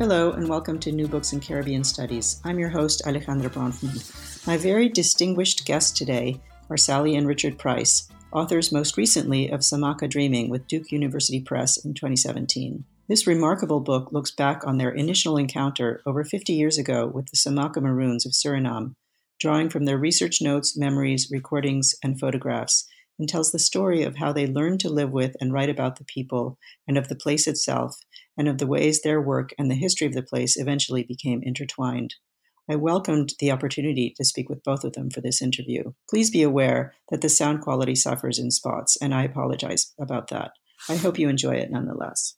Hello, and welcome to New Books in Caribbean Studies. I'm your host, Alejandra Bronfman. My very distinguished guests today are Sally and Richard Price, authors most recently of Saamaka Dreaming with Duke University Press in 2017. This remarkable book looks back on their initial encounter over 50 years ago with the Saamaka Maroons of Suriname, drawing from their research notes, memories, recordings, and photographs, and tells the story of how they learned to live with and write about the people and of the place itself and of the ways their work and the history of the place eventually became intertwined. I welcomed the opportunity to speak with both of them for this interview. Please be aware that the sound quality suffers in spots, and I apologize about that. I hope you enjoy it nonetheless.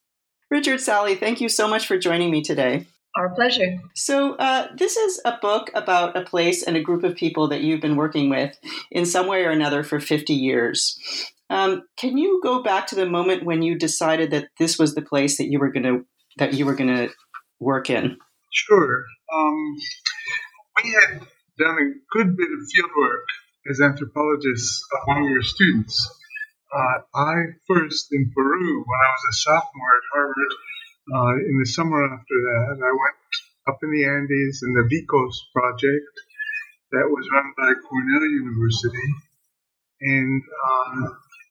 Richard, Sally, thank you so much for joining me today. Our pleasure. So, uh, this is a book about a place and a group of people that you've been working with in some way or another for 50 years. Um, can you go back to the moment when you decided that this was the place that you were going to that you were going to work in? Sure. Um, we had done a good bit of field work as anthropologists while we were students. Uh, I first in Peru when I was a sophomore at Harvard. Uh, in the summer after that, I went up in the Andes in the Vicos project that was run by Cornell University, and uh,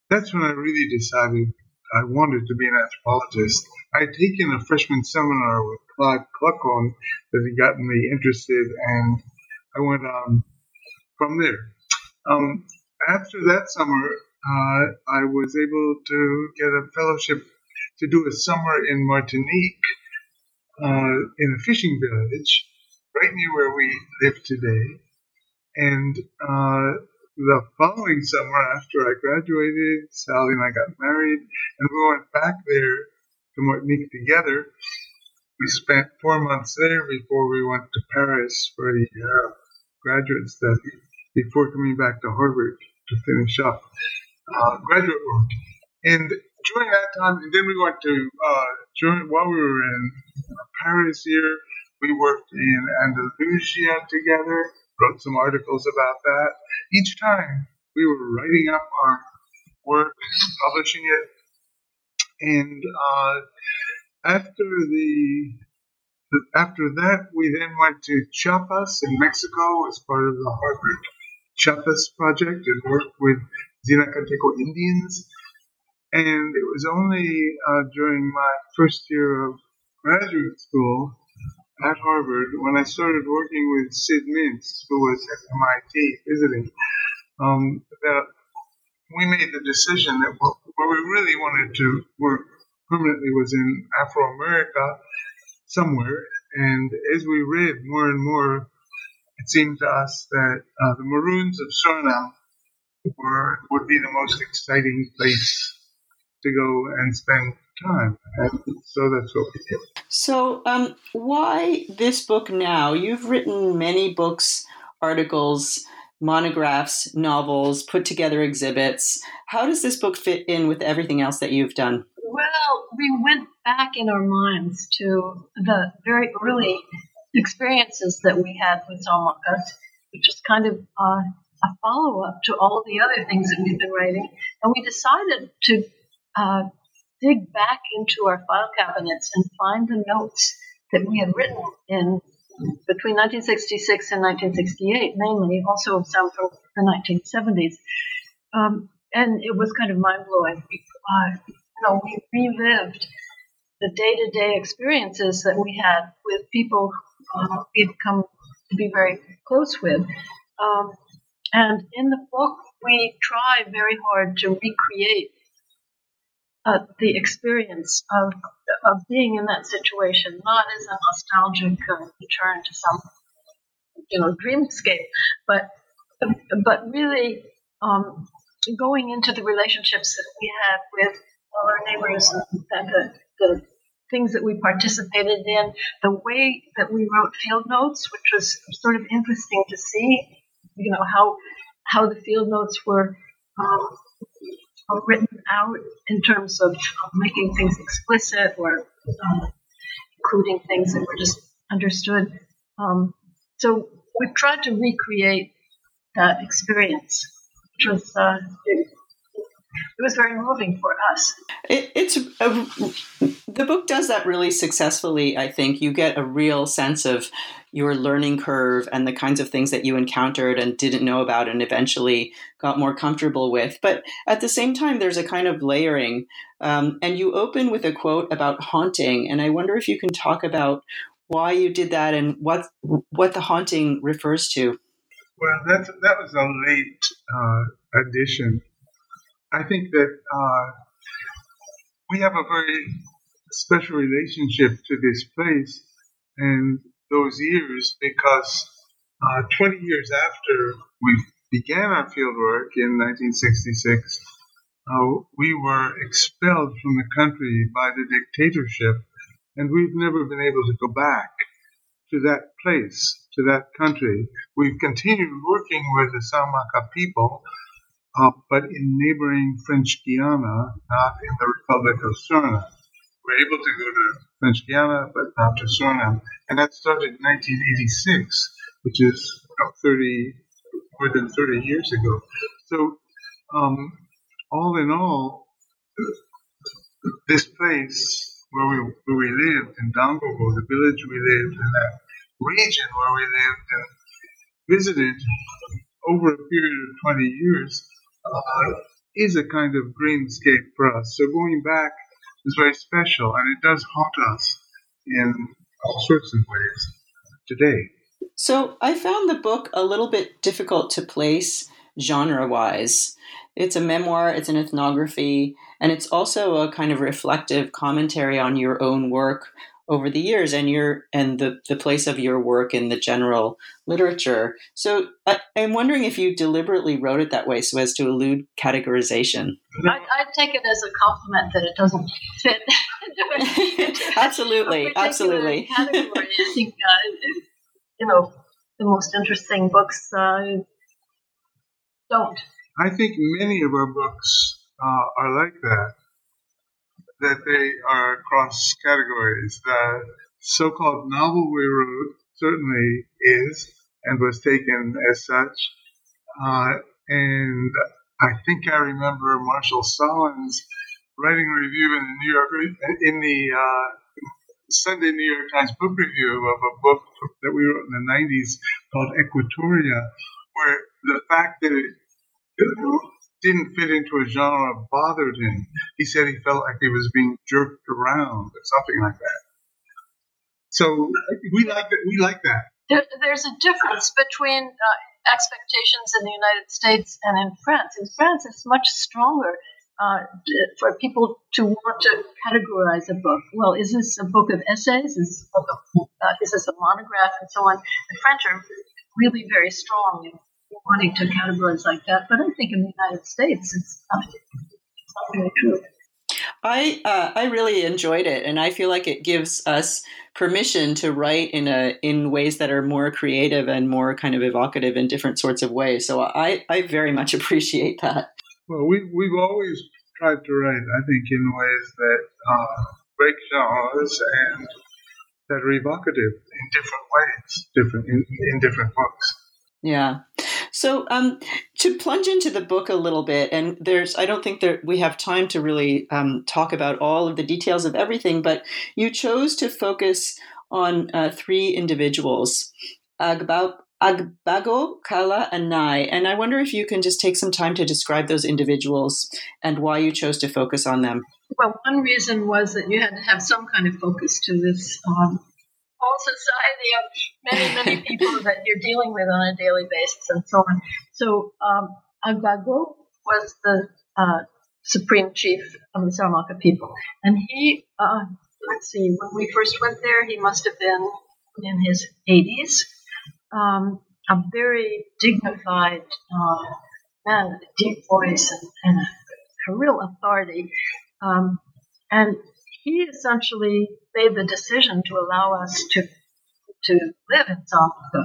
that's when I really decided I wanted to be an anthropologist. I had taken a freshman seminar with Clyde Kluckhohn that had gotten me interested, and I went on from there. Um, after that summer, uh, I was able to get a fellowship to do a summer in Martinique uh, in a fishing village right near where we live today. And uh, the following summer, after I graduated, Sally and I got married, and we went back there to Martinique together. We spent four months there before we went to Paris for the uh, graduate study, before coming back to Harvard to finish up uh, graduate work. And during that time, and then we went to, uh, during, while we were in Paris here, we worked in Andalusia together wrote some articles about that. Each time we were writing up our work, publishing it, and uh, after the after that, we then went to Chiapas in Mexico as part of the Harvard Chiapas project and worked with Zinacanteco Indians. And it was only uh, during my first year of graduate school at Harvard when I started working with Sid Mintz, who was at MIT visiting, um, that we made the decision that what, what we really wanted to work permanently was in Afro America somewhere. And as we read more and more, it seemed to us that uh, the Maroons of Suriname were, would be the most exciting place to go and spend time. And so that's what we did. So, um, why this book now? You've written many books, articles, monographs, novels, put together exhibits. How does this book fit in with everything else that you've done? Well, we went back in our minds to the very early experiences that we had with Saamaka, which is kind of uh, a follow up to all the other things that we've been writing. And we decided to uh, dig back into our file cabinets and find the notes that we had written in between 1966 and 1968, mainly, also some from the 1970s. Um, and it was kind of mind blowing. Uh, you know, we relived the day to day experiences that we had with people uh, we'd come to be very close with. Um, and in the book, we try very hard to recreate uh, the experience of of being in that situation, not as a nostalgic uh, return to some you know dreamscape, but but really um, going into the relationships that we had with all our neighbors and the things that we participated in, the way that we wrote field notes, which was sort of interesting to see, you know, how how the field notes were um, written out in terms of making things explicit or um, including things that were just understood. Um, so we tried to recreate that experience, which was uh, it, it was very moving for us. It, it's a, the book does that really successfully. I think you get a real sense of your learning curve and the kinds of things that you encountered and didn't know about and eventually got more comfortable with. But at the same time, there's a kind of layering. Um, and you open with a quote about haunting, and I wonder if you can talk about why you did that and what what the haunting refers to. Well, that that was a late uh, addition I think that uh, we have a very special relationship to this place and those years because uh, 20 years after we began our fieldwork in 1966, uh, we were expelled from the country by the dictatorship, and we've never been able to go back to that place, to that country. We've continued working with the Saamaka people uh, but in neighboring French Guiana, not in the Republic of Suriname. We are able to go to French Guiana, but not to Suriname. And that started in 1986, which is you know, 30, more than 30 years ago. So, um, all in all, this place where we, where we lived in Dangogo, the village we lived in that region where we lived and visited over a period of 20 years, uh, is a kind of dreamscape for us. So going back is very special, and it does haunt us in all sorts of ways today. So I found the book a little bit difficult to place genre wise. It's a memoir, it's an ethnography, and it's also a kind of reflective commentary on your own work over the years and your and the, the place of your work in the general literature. So I, am wondering if you deliberately wrote it that way so as to elude categorization. I, I take it as a compliment that it doesn't fit. absolutely, absolutely. Category. I think uh, you know the most interesting books uh, don't. I think many of our books uh, are like that that they are across categories. The so-called novel we wrote certainly is and was taken as such. Uh, and I think I remember Marshall Sahlins writing a review in the New York in the uh, Sunday New York Times book review of a book that we wrote in the 90s called Equatoria, where the fact that it didn't fit into a genre bothered him. He said he felt like he was being jerked around or something like that. So we like that. We like that. There, there's a difference between uh, expectations in the United States and in France. In France, it's much stronger uh, for people to want to categorize a book. Well, is this a book of essays? Is this a, of, uh, is this a monograph, and so on? The French are really very strong in wanting to categorize like that. But I think in the United States, it's not, it's not really true. I uh, I really enjoyed it, and I feel like it gives us permission to write in a in ways that are more creative and more kind of evocative in different sorts of ways. So I I very much appreciate that. Well, we we've always tried to write, I think, in ways that uh, break genres and that are evocative in different ways, different in, in different books. Yeah. So, um, to plunge into the book a little bit, and there's, I don't think that we have time to really um, talk about all of the details of everything, but you chose to focus on uh, three individuals, Agbago, Kala, and Nai. And I wonder if you can just take some time to describe those individuals and why you chose to focus on them. Well, one reason was that you had to have some kind of focus to this um, whole society of many, many people that you're dealing with on a daily basis and so on. So um, was the uh, supreme chief of the Saamaka people. And he, uh, let's see, when we first went there, he must have been in his 80s. Um, a very dignified uh, man with a deep voice and, and a, a real authority. Um, and he essentially made the decision to allow us to to live in Saamaka.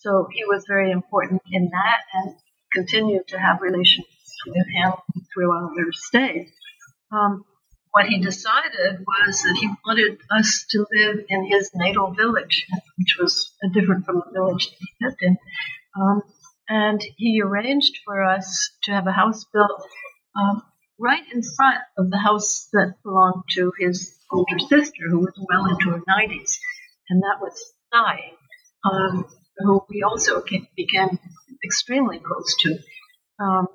So he was very important in that and continued to have relations with him throughout their stay. Um, what he decided was that he wanted us to live in his natal village, which was a different from the village that he lived in. Um, and he arranged for us to have a house built um, right in front of the house that belonged to his older sister, who was well into her 90s, and that was Um, who we also became extremely close to. Um,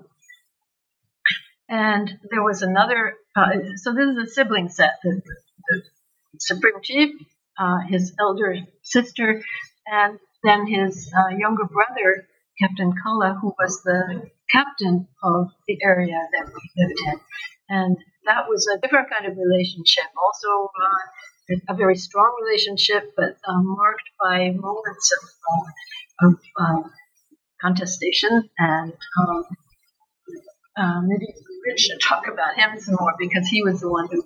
and there was another, uh, so this is a sibling set the, the Supreme Chief, uh, his elder sister, and then his uh, younger brother, Captain Kala, who was the captain of the area that we lived in. And that was a different kind of relationship. Also, uh, a very strong relationship, but uh, marked by moments of, of um, contestation. And um, uh, maybe Rich should talk about him some more because he was the one who,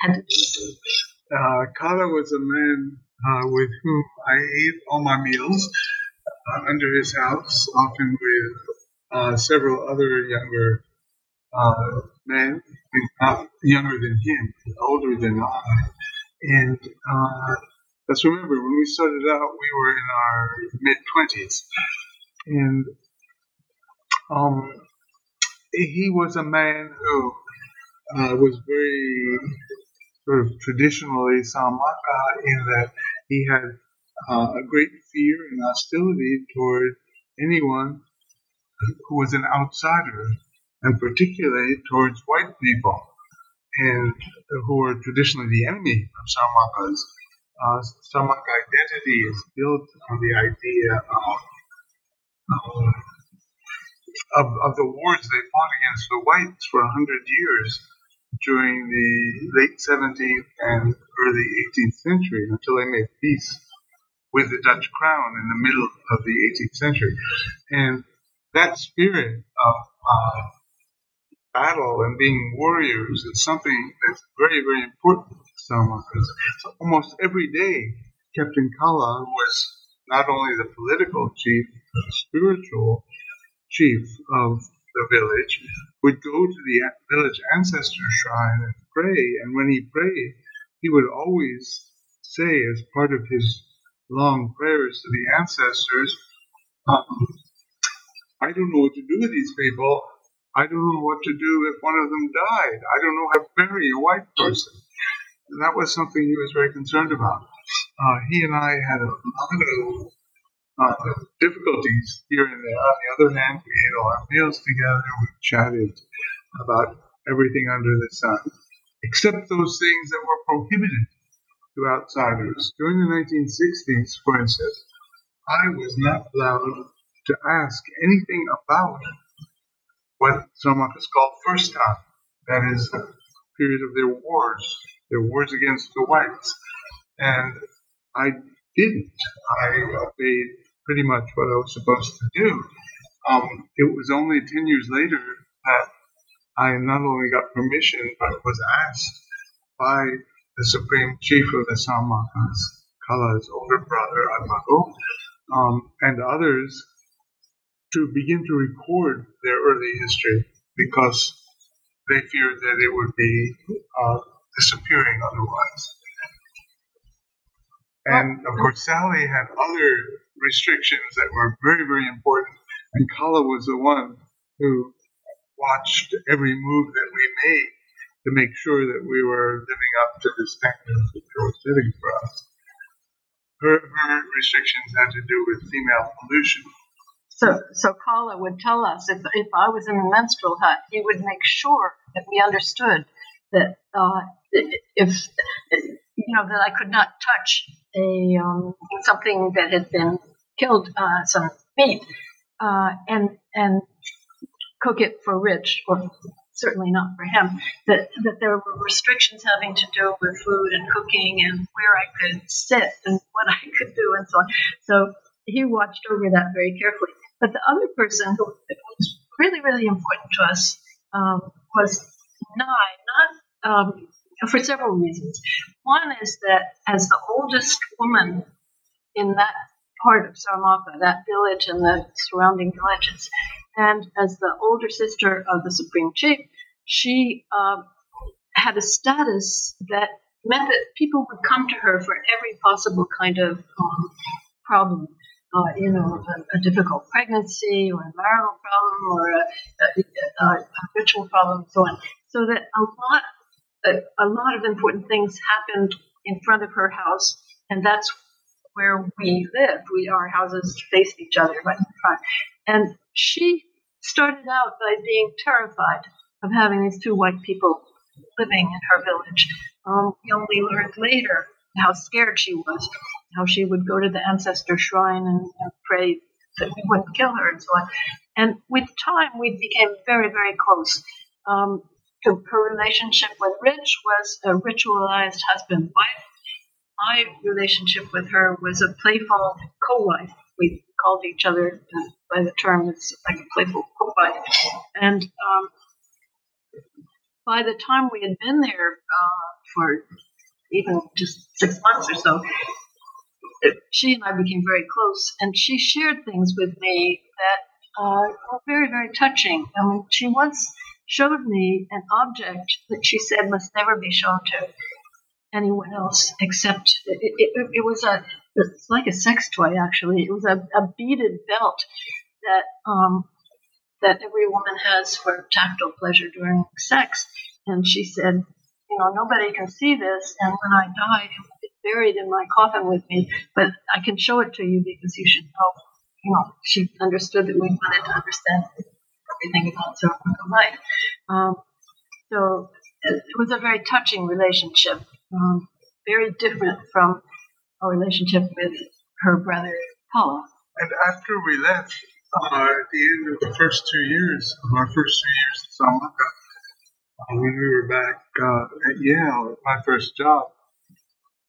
had to. Uh, was a man uh, with whom I ate all my meals uh, under his house, often with uh, several other younger men, not younger than him, older than I. And uh, let's remember, when we started out, we were in our mid 20s. And um, he was a man who uh, was very sort of traditionally Saamaka in that he had uh, a great fear and hostility toward anyone who was an outsider, and particularly towards white people, and who were traditionally the enemy of Saamaka's. Uh, identity is built on the idea of, of, of the wars they fought against the whites for a hundred years during the late 17th and early 18th century until they made peace with the Dutch crown in the middle of the 18th century. And that spirit of uh, battle and being warriors is something that's very, very important to some So almost every day, Captain Kala, who was not only the political chief, but the spiritual chief of the village, would go to the village ancestor shrine and pray. And when he prayed, he would always say, as part of his long prayers to the ancestors, um, I don't know what to do with these people. I don't know what to do if one of them died. I don't know how to bury a white person. And that was something he was very concerned about. Uh, he and I had a lot of uh, difficulties here and there. On the other hand, we ate all our meals together. We chatted about everything under the sun, except those things that were prohibited to outsiders. During the 1960s, for instance, I was not allowed to ask anything about what Saamaka is called first time. That is the period of their wars, their wars against the whites. And I didn't. I obeyed pretty much what I was supposed to do. Um, it was only 10 years later that I not only got permission, but was asked by the Supreme Chief of the Saamakas, Kala's older brother, Agbago, um, and others to begin to record their early history because they feared that it would be uh, disappearing otherwise. And of course, Sally had other restrictions that were very, very important. And Kala was the one who watched every move that we made to make sure that we were living up to the standards that they were setting for us. Her, her restrictions had to do with female pollution so, so Kala would tell us if, if I was in the menstrual hut, he would make sure that we understood that uh, if you know that I could not touch a um, something that had been killed, uh, some meat, uh, and and cook it for Rich, or certainly not for him. That that there were restrictions having to do with food and cooking and where I could sit and what I could do and so on. So he watched over that very carefully. But the other person who was really, really important to us um, was Nai, not um, for several reasons. One is that as the oldest woman in that part of Saramaka, that village and the surrounding villages, and as the older sister of the supreme chief, she uh, had a status that meant that people would come to her for every possible kind of um, problem. Uh, you know, a, a, difficult pregnancy or a marital problem or a, a, a ritual problem, so on. So that a lot, a, lot of important things happened in front of her house, and that's where we lived. We our houses faced each other right in front, and she started out by being terrified of having these two white people living in her village. Um, we only learned later how scared she was, how she would go to the ancestor shrine and, and pray that we wouldn't kill her and so on. And with time, we became very, very close. Um, her relationship with Rich was a ritualized husband wife. My relationship with her was a playful co wife. We called each other uh, by the term, it's like a playful co wife. And um, by the time we had been there uh, for even just six months or so, she and I became very close, and she shared things with me that uh, were very, very touching. I mean, she once showed me an object that she said must never be shown to anyone else except it, it, it was a it's like a sex toy actually it was a, a beaded belt that um, that every woman has for tactile pleasure during sex. And she said, you know, nobody can see this, and when I die, it buried in my coffin with me, but I can show it to you because you should know. You know, she understood that we wanted to understand everything about Zoroastrian life. Um, so it was a very touching relationship, um, very different from our relationship with her brother Kala. And after we left, uh, at the end of the first two years of our first two years at Saamaka, uh, when we were back uh, at Yale, my first job,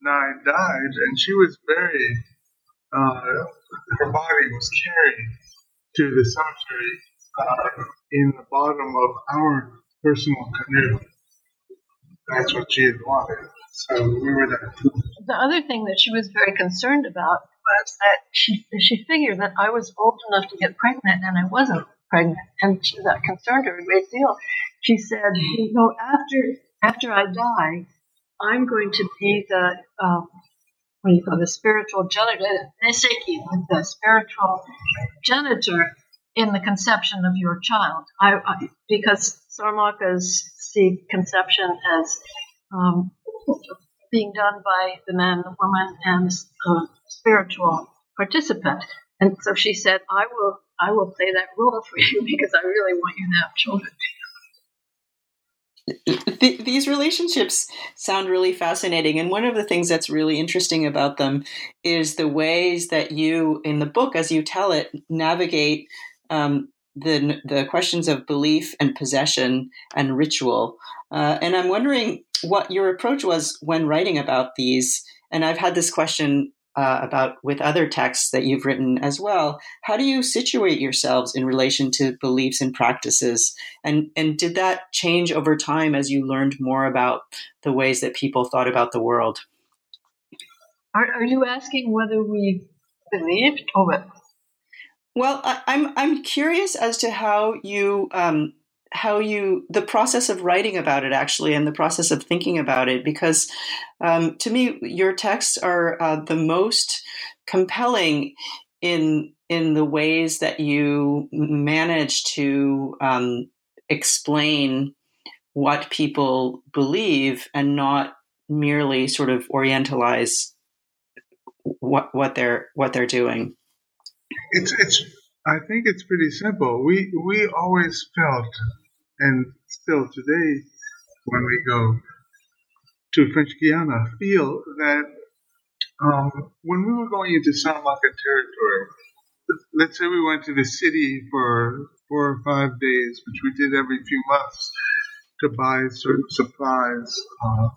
Nai died, and she was buried. Uh, her body was carried to the cemetery uh, in the bottom of our personal canoe. That's what she had wanted. So we were there. The other thing that she was very concerned about was that she she figured that I was old enough to get pregnant and I wasn't pregnant, and she, that concerned her a great deal. She said, "You know, after after I die, I'm going to be the um, what do you call the spiritual janitor, the spiritual janitor in the conception of your child. I, I because Saamakas see conception as um, being done by the man, the woman, and uh, spiritual participant. And so she said, I will I will play that role for you because I really want you to have children. These relationships sound really fascinating. And one of the things that's really interesting about them is the ways that you, in the book, as you tell it, navigate um, the, the questions of belief and possession and ritual. Uh, and I'm wondering what your approach was when writing about these. And I've had this question uh, about with other texts that you've written as well. How do you situate yourselves in relation to beliefs and practices? And and did that change over time as you learned more about the ways that people thought about the world? Are, are you asking whether we believed or what? Well, I, am I'm, I'm curious as to how you um, how you the process of writing about it actually and the process of thinking about it because um, to me your texts are uh, the most compelling in in the ways that you manage to um, explain what people believe and not merely sort of orientalize what what they're what they're doing it's it's I think it's pretty simple. We we always felt and still today, when we go to French Guiana, feel that um, when we were going into Saamaka territory, let's say we went to the city for four or five days, which we did every few months, to buy certain supplies. Uh,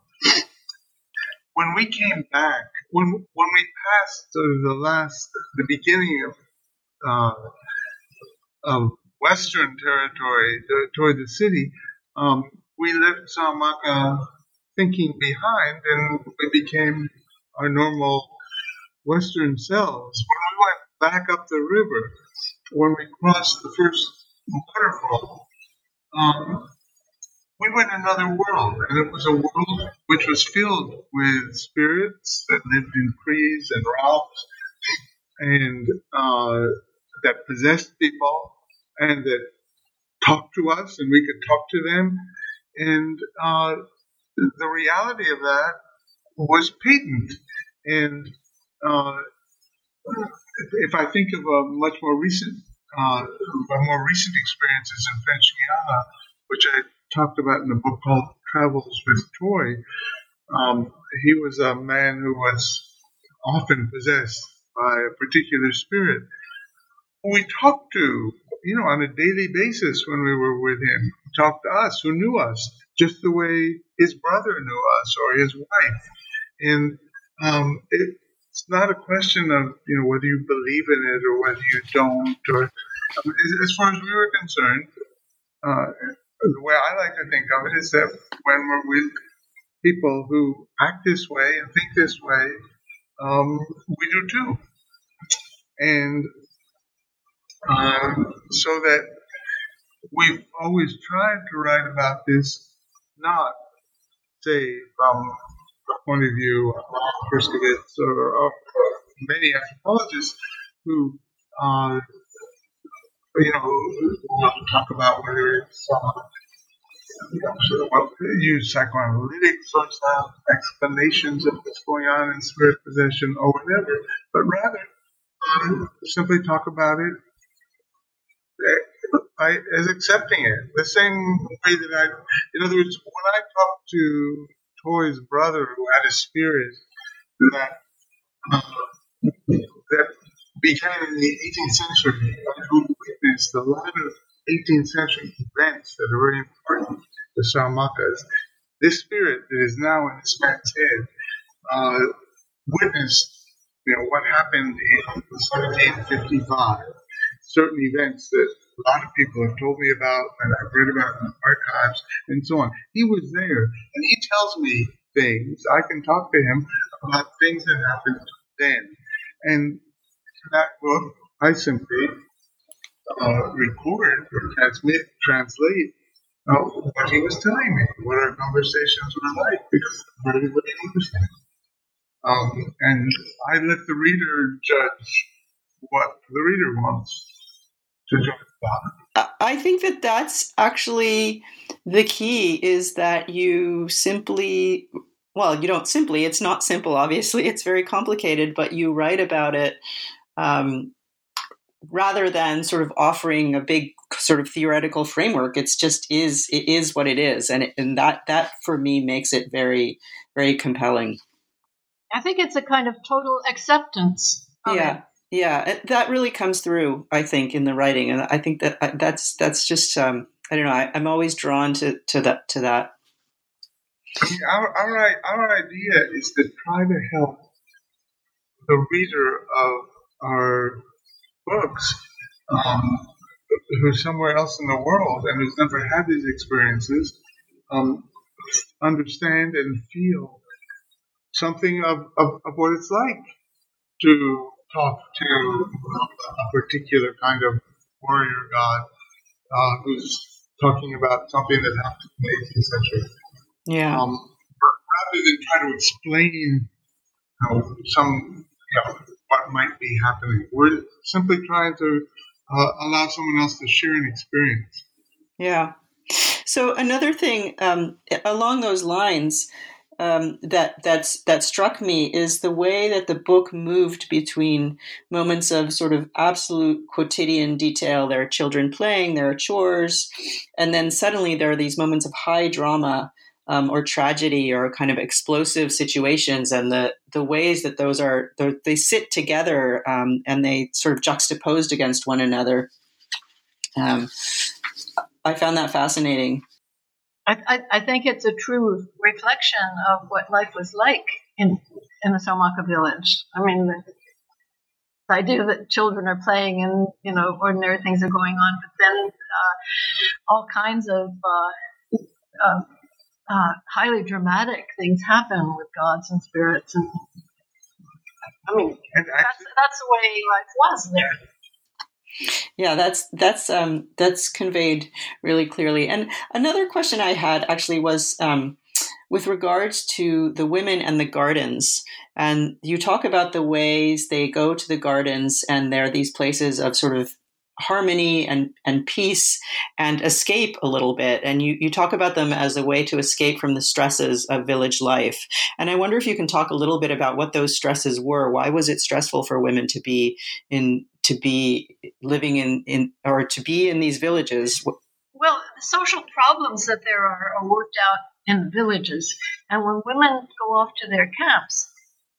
when we came back, when when we passed the last, the beginning of uh, of western territory toward the city, um, we left Saamaka thinking behind, and we became our normal Western selves. When we went back up the river, when we crossed the first waterfall, um, we went another world, and it was a world which was filled with spirits that lived in trees and rocks, and uh, that possessed people, and that talked to us, and we could talk to them, and uh, the reality of that was patent. And uh, if I think of a much more recent, uh, more recent experiences in French Guiana, which I talked about in a book called Travels with Tooy, um, he was a man who was often possessed by a particular spirit. We talked to, you know, on a daily basis when we were with him. Talked to us, who knew us, just the way his brother knew us or his wife. And um, it, it's not a question of you know whether you believe in it or whether you don't. Or as far as we were concerned, uh, the way I like to think of it is that when we're with people who act this way and think this way, um, we do too. And um, so that we've always tried to write about this, not say from the point of view of Herskovits or, or many anthropologists who uh, you know, talk about whether it's uh, you know, sort of use psychoanalytic sorts of explanations of what's going on in spirit possession or whatever, but rather um, simply talk about it by, as accepting it. The same way that I, in other words, when I talk to Tooy's brother who had a spirit that uh, that began in the 18th century, who witnessed a lot of 18th century events that are very important to Saamakas. This spirit that is now in this man's head uh, witnessed you know, what happened in 1755, certain events that a lot of people have told me about and I've read about in the archives and so on. He was there and he tells me things. I can talk to him about things that happened then. And that book, I simply uh, record or transmit, translate uh, what he was telling me, what our conversations were like, because really, really interesting. Um, and I let the reader judge what the reader wants to judge about. I think that that's actually the key is that you simply well, you don't simply, it's not simple, obviously, it's very complicated, but you write about it um, rather than sort of offering a big sort of theoretical framework. It's just is, it is what it is. And, it, and that, that for me makes it very, very compelling. I think it's a kind of total acceptance. yeah. It. Yeah, that really comes through, I think, in the writing, and I think that that's that's just um, I don't know. I, am always drawn to to that to that our, our, our idea is to try to help the reader of our books um, who's somewhere else in the world and who's never had these experiences um, understand and feel something of, of, of, what it's like to talk to a particular kind of warrior god uh, who's talking about something that happened in the 18th century. Yeah. Um, rather than try to explain you know, some, you know, what might be happening, we're simply trying to uh, allow someone else to share an experience. Yeah. So another thing um, along those lines um, that that's that struck me is the way that the book moved between moments of sort of absolute quotidian detail. There are children playing, there are chores, and then suddenly there are these moments of high drama um, or tragedy or kind of explosive situations and the the ways that those are they sit together um, and they sort of juxtaposed against one another. Um, I found that fascinating. I, I, I, think it's a true reflection of what life was like in in the Saamaka village. I mean, the, the idea that children are playing and you know ordinary things are going on, but then uh, all kinds of uh, uh, uh, highly dramatic things happen with gods and spirits, and I mean that's that's the way life was there. Yeah, that's that's um, that's conveyed really clearly. And another question I had actually was um, with regards to the women and the gardens. And you talk about the ways they go to the gardens, and there are these places of sort of harmony and, and peace and escape a little bit. And you, you talk about them as a way to escape from the stresses of village life. And I wonder if you can talk a little bit about what those stresses were. Why was it stressful for women to be in to be living in, in or to be in these villages? Well, the social problems that there are are worked out in the villages, and when women go off to their camps,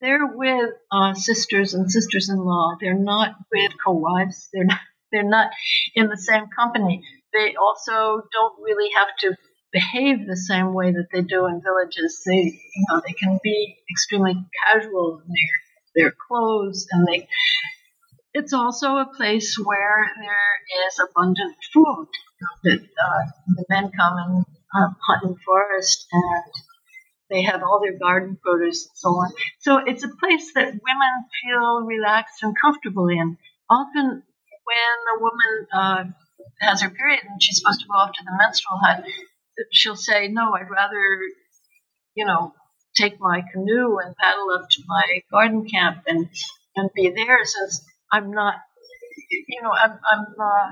they're with uh, sisters and sisters-in-law. They're not with co-wives. They're not. They're not in the same company. They also don't really have to behave the same way that they do in villages. They, you know, they can be extremely casual in their their clothes, and they. It's also a place where there is abundant food that uh, the men come and uh, hunt in the forest and they have all their garden produce and so on. So it's a place that women feel relaxed and comfortable in. Often, when a woman uh, has her period and she's supposed to go off to the menstrual hut, she'll say, "No, I'd rather, you know, take my canoe and paddle up to my garden camp and and be there since I'm not, you know, I'm I'm." Uh,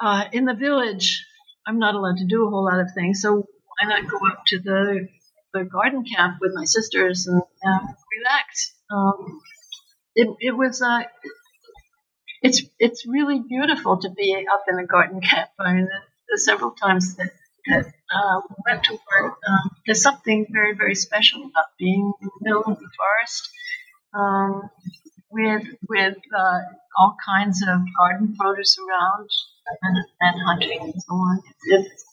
uh, in the village, I'm not allowed to do a whole lot of things. So why not go up to the the garden camp with my sisters and uh, relax? Um, it, it was uh, it's it's really beautiful to be up in a garden camp. I mean, the, the several times that that uh, we went to work, um, there's something very very special about being in the middle of the forest. Um, with with uh, all kinds of garden produce around and, and hunting and so on. It's, it's,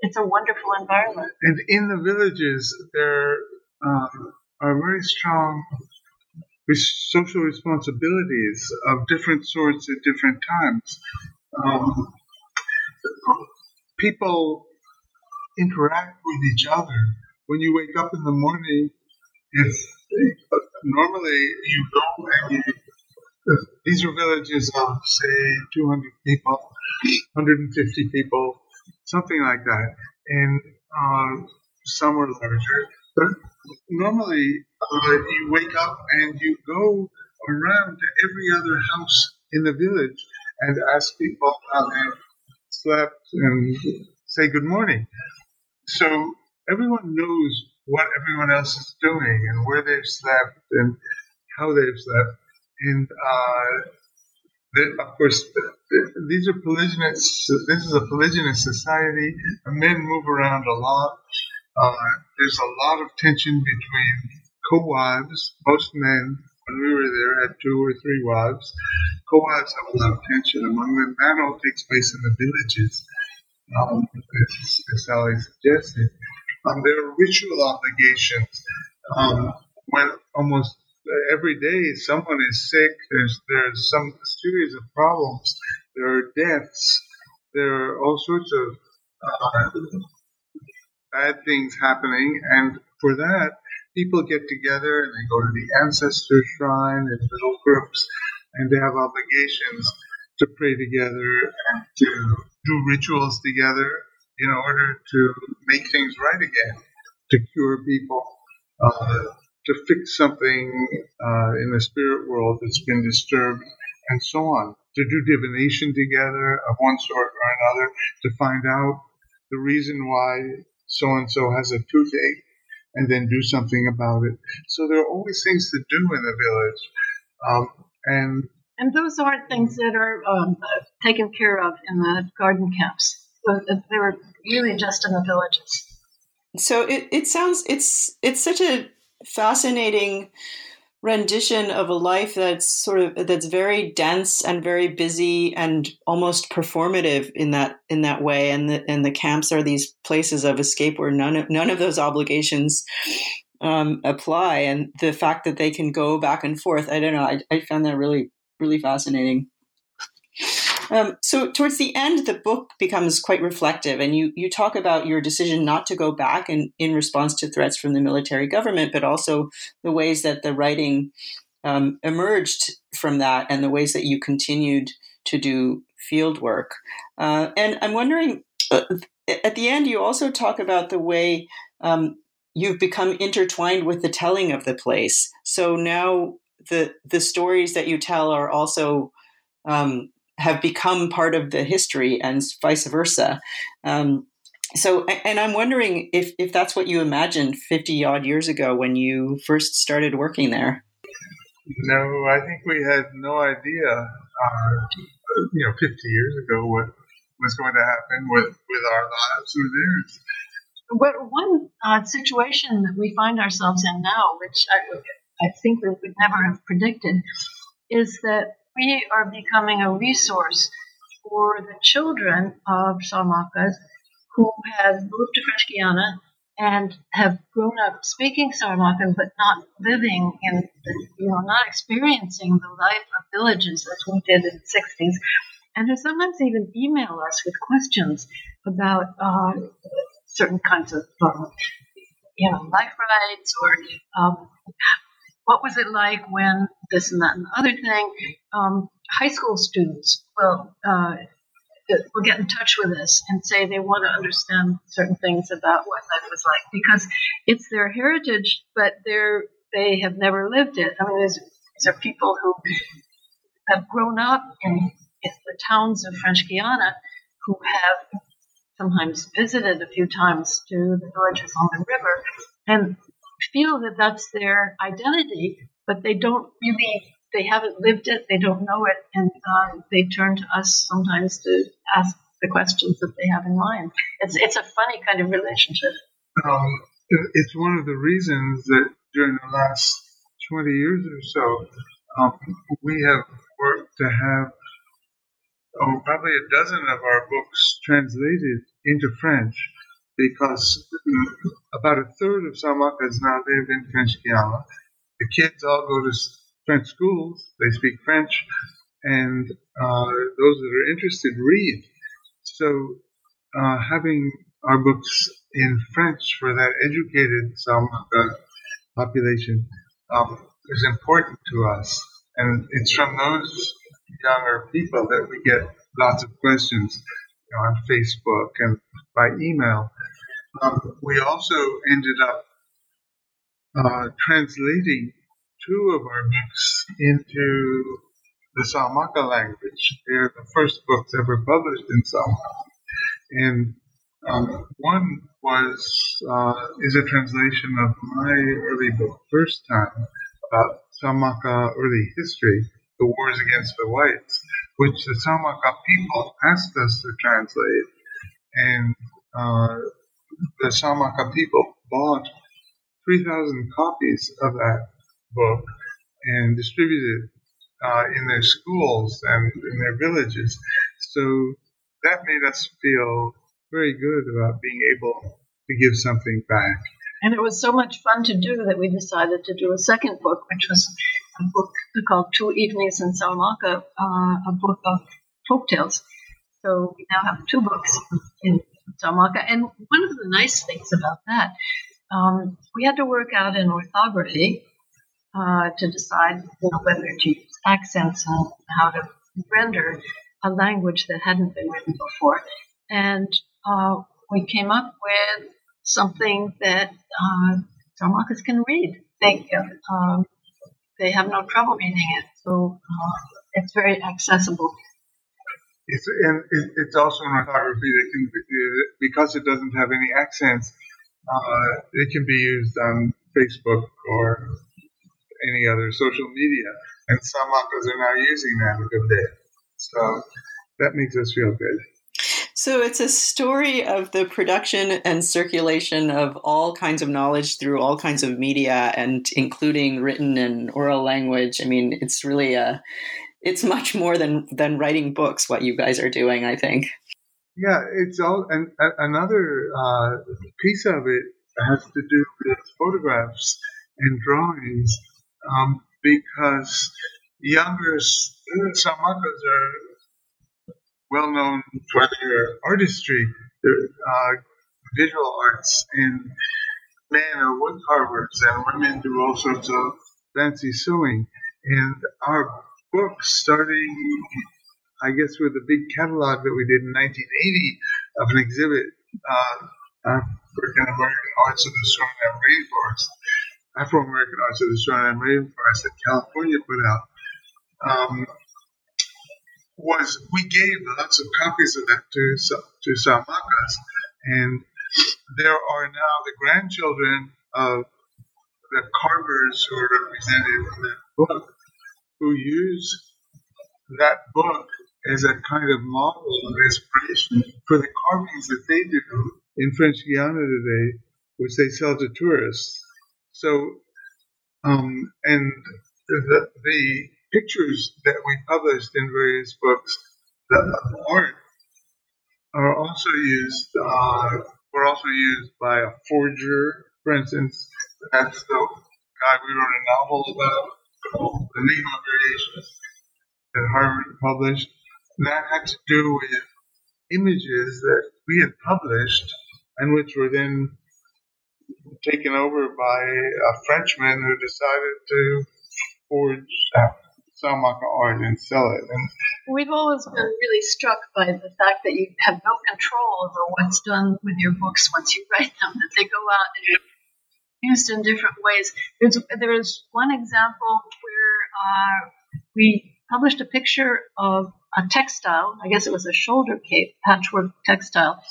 it's a wonderful environment. and in the villages, there um, are very strong social responsibilities of different sorts at different times. Um, people interact with each other. When you wake up in the morning, normally you go and you, these are villages of say 200 people, 150 people, something like that, and uh, some are larger. But normally uh, you wake up and you go around to every other house in the village and ask people how they slept and say good morning. So everyone knows what everyone else is doing and where they've slept and how they've slept. And uh, the, of course, the, the, these are polygynous. This is a polygynous society. Men move around a lot. Uh, there's a lot of tension between co-wives. Most men, when we were there, had two or three wives. Co-wives have a lot of tension among them. That all takes place in the villages, um, as, as Sally suggested. Um, there are ritual obligations. Um, when almost every day someone is sick, there's there's some series of problems. There are deaths. There are all sorts of uh, bad things happening, and for that, people get together and they go to the ancestor shrine in little groups, and they have obligations to pray together and to do rituals together in order to make things right again, to cure people, uh, to fix something uh, in the spirit world that's been disturbed, and so on. To do divination together of one sort or another, to find out the reason why so and so has a toothache, and then do something about it. So there are always things to do in the village. Um, and And those aren't things that are um, taken care of in the garden camps. They were really just in the villages. So it, it sounds it's it's such a fascinating rendition of a life that's sort of that's very dense and very busy and almost performative in that in that way. And the and the camps are these places of escape where none of none of those obligations um, apply. And the fact that they can go back and forth I don't know I, I found that really really fascinating Um, so towards the end, the book becomes quite reflective, and you you talk about your decision not to go back in, in response to threats from the military government, but also the ways that the writing um, emerged from that, and the ways that you continued to do field work. Uh, and I'm wondering, uh, at the end, you also talk about the way um, you've become intertwined with the telling of the place. So now the the stories that you tell are also um, have become part of the history, and vice versa. Um, so, and I'm wondering if if that's what you imagined 50 odd years ago when you first started working there. No, I think we had no idea, uh, you know, 50 years ago what was going to happen with, with our lives or theirs. But one uh, situation that we find ourselves in now, which I, I think we would never have predicted, is that we are becoming a resource for the children of Saamakas who have moved to French Guiana and have grown up speaking Samarmakan but not living in, you know, not experiencing the life of villages as we did in the 60s. And who sometimes even email us with questions about uh, certain kinds of, um, you know, life rights or um, what was it like when this and that and the other thing. Um, high school students will uh, will get in touch with us and say they want to understand certain things about what life was like because it's their heritage, but they're they have never lived it. I mean, these are people who have grown up in, in the towns of French Guiana who have sometimes visited a few times to the villages on the river and feel that that's their identity, but they don't really, they haven't lived it, they don't know it, and uh, they turn to us sometimes to ask the questions that they have in mind. It's, it's a funny kind of relationship. Um, it's one of the reasons that during the last 20 years or so, um, we have worked to have oh, probably a dozen of our books translated into French because about a third of Saamakas now live in French Guiana. The kids all go to French schools, they speak French, and uh, those that are interested read. So uh, having our books in French for that educated Saamaka population um, is important to us. And it's from those younger people that we get lots of questions on Facebook and by email. Um, we also ended up uh, translating two of our books into the Saamaka language. They're the first books ever published in Saamaka. And um, one was uh, is a translation of my early book, First Time, about Saamaka early history, the wars against the whites, which the Saamaka people asked us to translate. And uh, the Saamaka people bought 3,000 copies of that book and distributed uh, in their schools and in their villages. So that made us feel very good about being able to give something back. And it was so much fun to do that we decided to do a second book, which was a book called Two Evenings in Saamaka, uh, a book of folk tales. So we now have two books in Saamaka. And one of the nice things about that, um, we had to work out an orthography uh, to decide you know, whether to use accents and how to render a language that hadn't been written before. And uh, we came up with something that uh, can read. They, um, they have no trouble reading it. So uh, it's very accessible. It's, and it's also an orthography that can, because it doesn't have any accents, uh, it can be used on Facebook or any other social media. And some authors are now using that a good bit. So that makes us feel good. So it's a story of the production and circulation of all kinds of knowledge through all kinds of media and including written and oral language. I mean, it's really a it's much more than than writing books what you guys are doing, I think. Yeah, it's all and another uh, piece of it has to do with photographs and drawings um, because younger Saamakas are well known for their artistry, their uh, visual arts, and men are wood carvers, and women do all sorts of fancy sewing. And our book, starting, I guess, with a big catalog that we did in 1980 of an exhibit, uh, African American Arts of the Suriname Rainforest, Afro American Arts of the Suriname Rainforest that California put out. Um, was we gave lots of copies of that to to Saamakas, and there are now the grandchildren of the carvers who are represented in that book who use that book as a kind of model of inspiration for the carvings that they do in French Guiana today, which they sell to tourists. So, um, and the, the pictures that we published in various books, the art, are also used. Uh, were also used by a forger, for instance. That's the guy we wrote a novel about The Enigma Variations that Harvard published. That had to do with images that we had published and which were then taken over by a Frenchman who decided to forge Saamaka art and sell it. And We've always been really struck by the fact that you have no control over what's done with your books once you write them, that they go out and used in different ways. There's, there's one example where uh, we published a picture of a textile, I guess it was a shoulder cape, patchwork textile,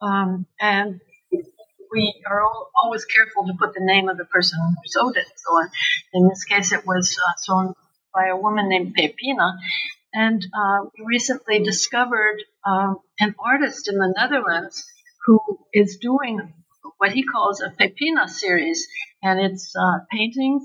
um, and we are all, always careful to put the name of the person who sewed it and so on. In this case, it was uh, sewn by a woman named Pepina. And uh, recently discovered um, an artist in the Netherlands who is doing what he calls a Pepina series, and it's uh, paintings.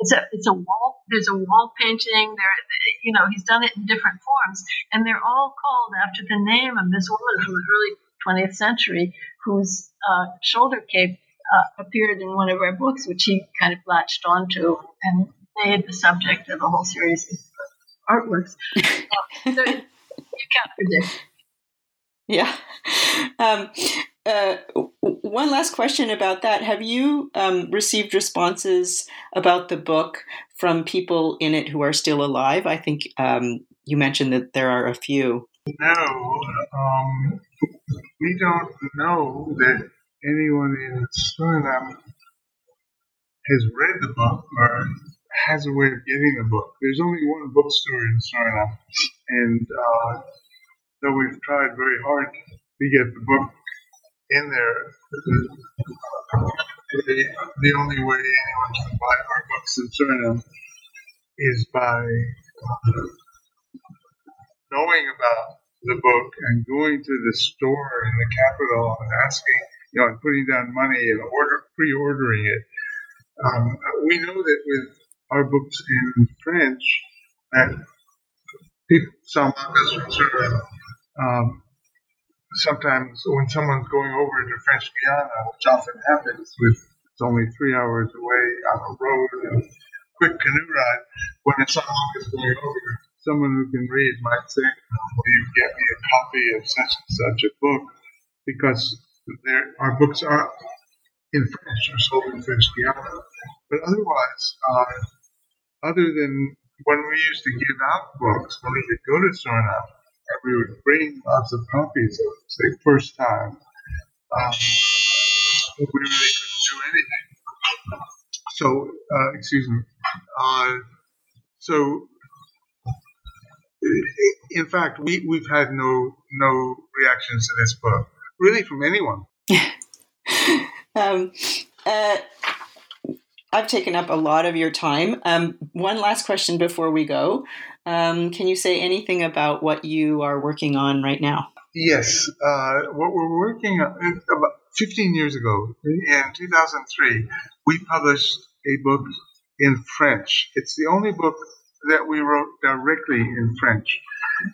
It's a it's a wall. There's a wall painting. There, you know, he's done it in different forms, and they're all called after the name of this woman from the early 20th century, whose uh, shoulder cape uh, appeared in one of our books, which he kind of latched onto and made the subject of a whole series of artworks. so you can't predict. Yeah. Um, uh, one last question about that. Have you um, received responses about the book from people in it who are still alive? I think um, you mentioned that there are a few. No, um, we don't know that anyone in Suriname has read the book or has a way of getting the book. There's only one bookstore in Suriname, and uh, though we've tried very hard to get the book in there, the, the only way anyone can buy our books in Suriname is by uh, knowing about the book and going to the store in the capital and asking, you know, and putting down money and order pre-ordering it. Um, we know that with our books in French, and people, some um, sometimes when someone's going over into French Guiana, which often happens with it's only three hours away on a road and quick canoe ride, when a song is going over, someone who can read might say, Will you get me a copy of such and such a book? Because there, our books are in French or sold in French Guiana. But otherwise, uh, other than when we used to give out books, when we could go to Suriname and we would bring lots of copies of, say, first time, um, we really couldn't do anything. So, uh, excuse me. Uh, so, in fact, we, we've had no no reactions to this book, really, from anyone. um, uh, I've taken up a lot of your time. Um, one last question before we go. Um, can you say anything about what you are working on right now? Yes. Uh, what we're working on, about 15 years ago, in 2003, we published a book in French. It's the only book that we wrote directly in French.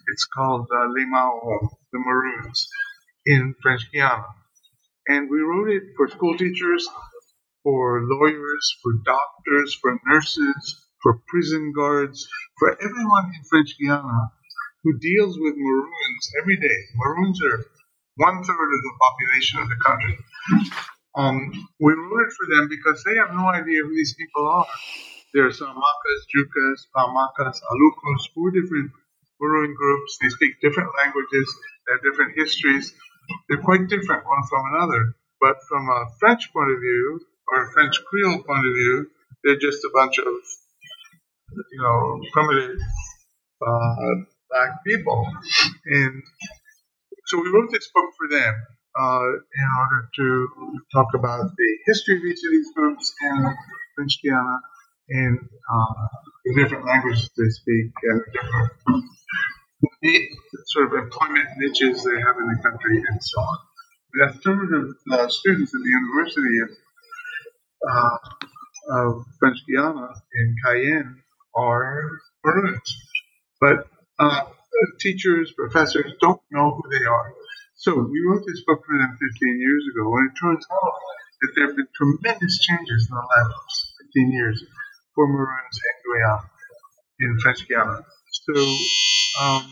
It's called uh, Les Marrons, The Maroons, in French Guiana. And we wrote it for school teachers for lawyers, for doctors, for nurses, for prison guards, for everyone in French Guiana who deals with Maroons every day. Maroons are one third of the population of the country. Um, we it for them because they have no idea who these people are. There are Saamakas, Ndyukas, Pamakas, Alukus, four different Maroon groups. They speak different languages, they have different histories. They're quite different one from another. But from a French point of view, or French Creole point of view, they're just a bunch of, you know, primitive uh, black people. And so we wrote this book for them uh, in order to talk about the history of each of these groups in French Guiana and uh, the different languages they speak and different sort of employment niches they have in the country and so on. The third of the students at the University uh, of French Guiana in Cayenne are Maroons. But uh, teachers, professors don't know who they are. So we wrote this book for them 15 years ago, and it turns out that there have been tremendous changes in the last 15 years for Maroons in Guyana, in French Guiana. So, um,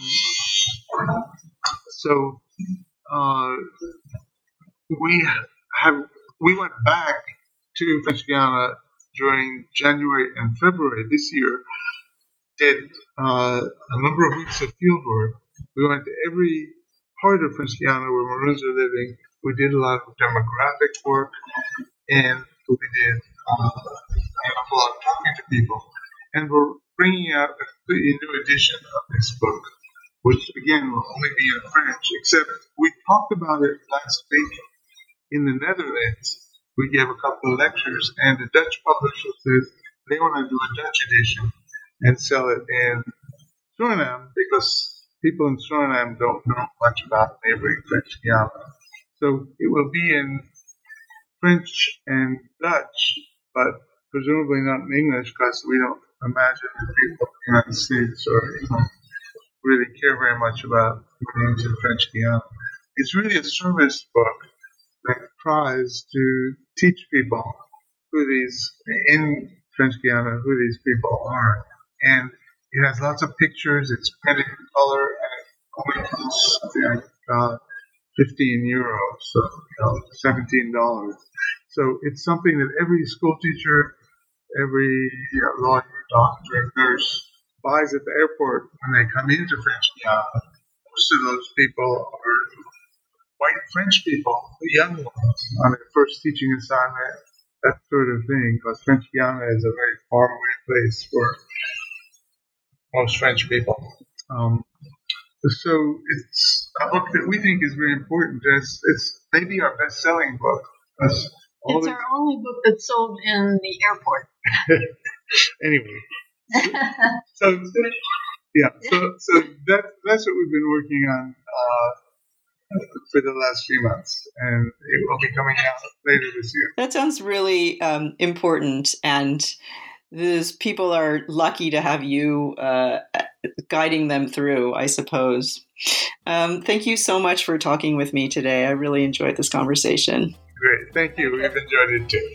so uh, we have we went back to French Guiana during January and February this year. Did uh, a number of weeks of field work. We went to every part of French Guiana where Maroons are living. We did a lot of demographic work, and we did uh, a lot of talking to people. And we're bringing out a completely new edition of this book, which again will only be in French. Except we talked about it last week in the Netherlands. We gave a couple of lectures, and the Dutch publisher says they want to do a Dutch edition and sell it in Suriname because people in Suriname don't know much about neighboring French Guiana. So it will be in French and Dutch, but presumably not in English because we don't imagine that people in the United States or really care very much about Maroons in French Guiana. It's really a service book that tries to teach people who these in French Guiana who these people are, and it has lots of pictures. It's printed in color, and it only costs uh, 15 euros, so you know, 17 dollars. So it's something that every school teacher, every you know, lawyer, doctor, nurse buys at the airport when they come into French Guiana. Most of those people are white French people, the young ones, on their first teaching assignment, that sort of thing, because French Guiana is a very far away place for most French people. Um, so it's a book that we think is very important. It's, it's maybe our best-selling book. It's, it's our only book that's sold in the airport. anyway, so yeah, so so that that's what we've been working on uh, for the last few months, and it will be coming out later this year. That sounds really um, important and these people are lucky to have you uh, guiding them through, I suppose. Um, thank you so much for talking with me today. I really enjoyed this conversation. Great. Thank you. We've enjoyed it too.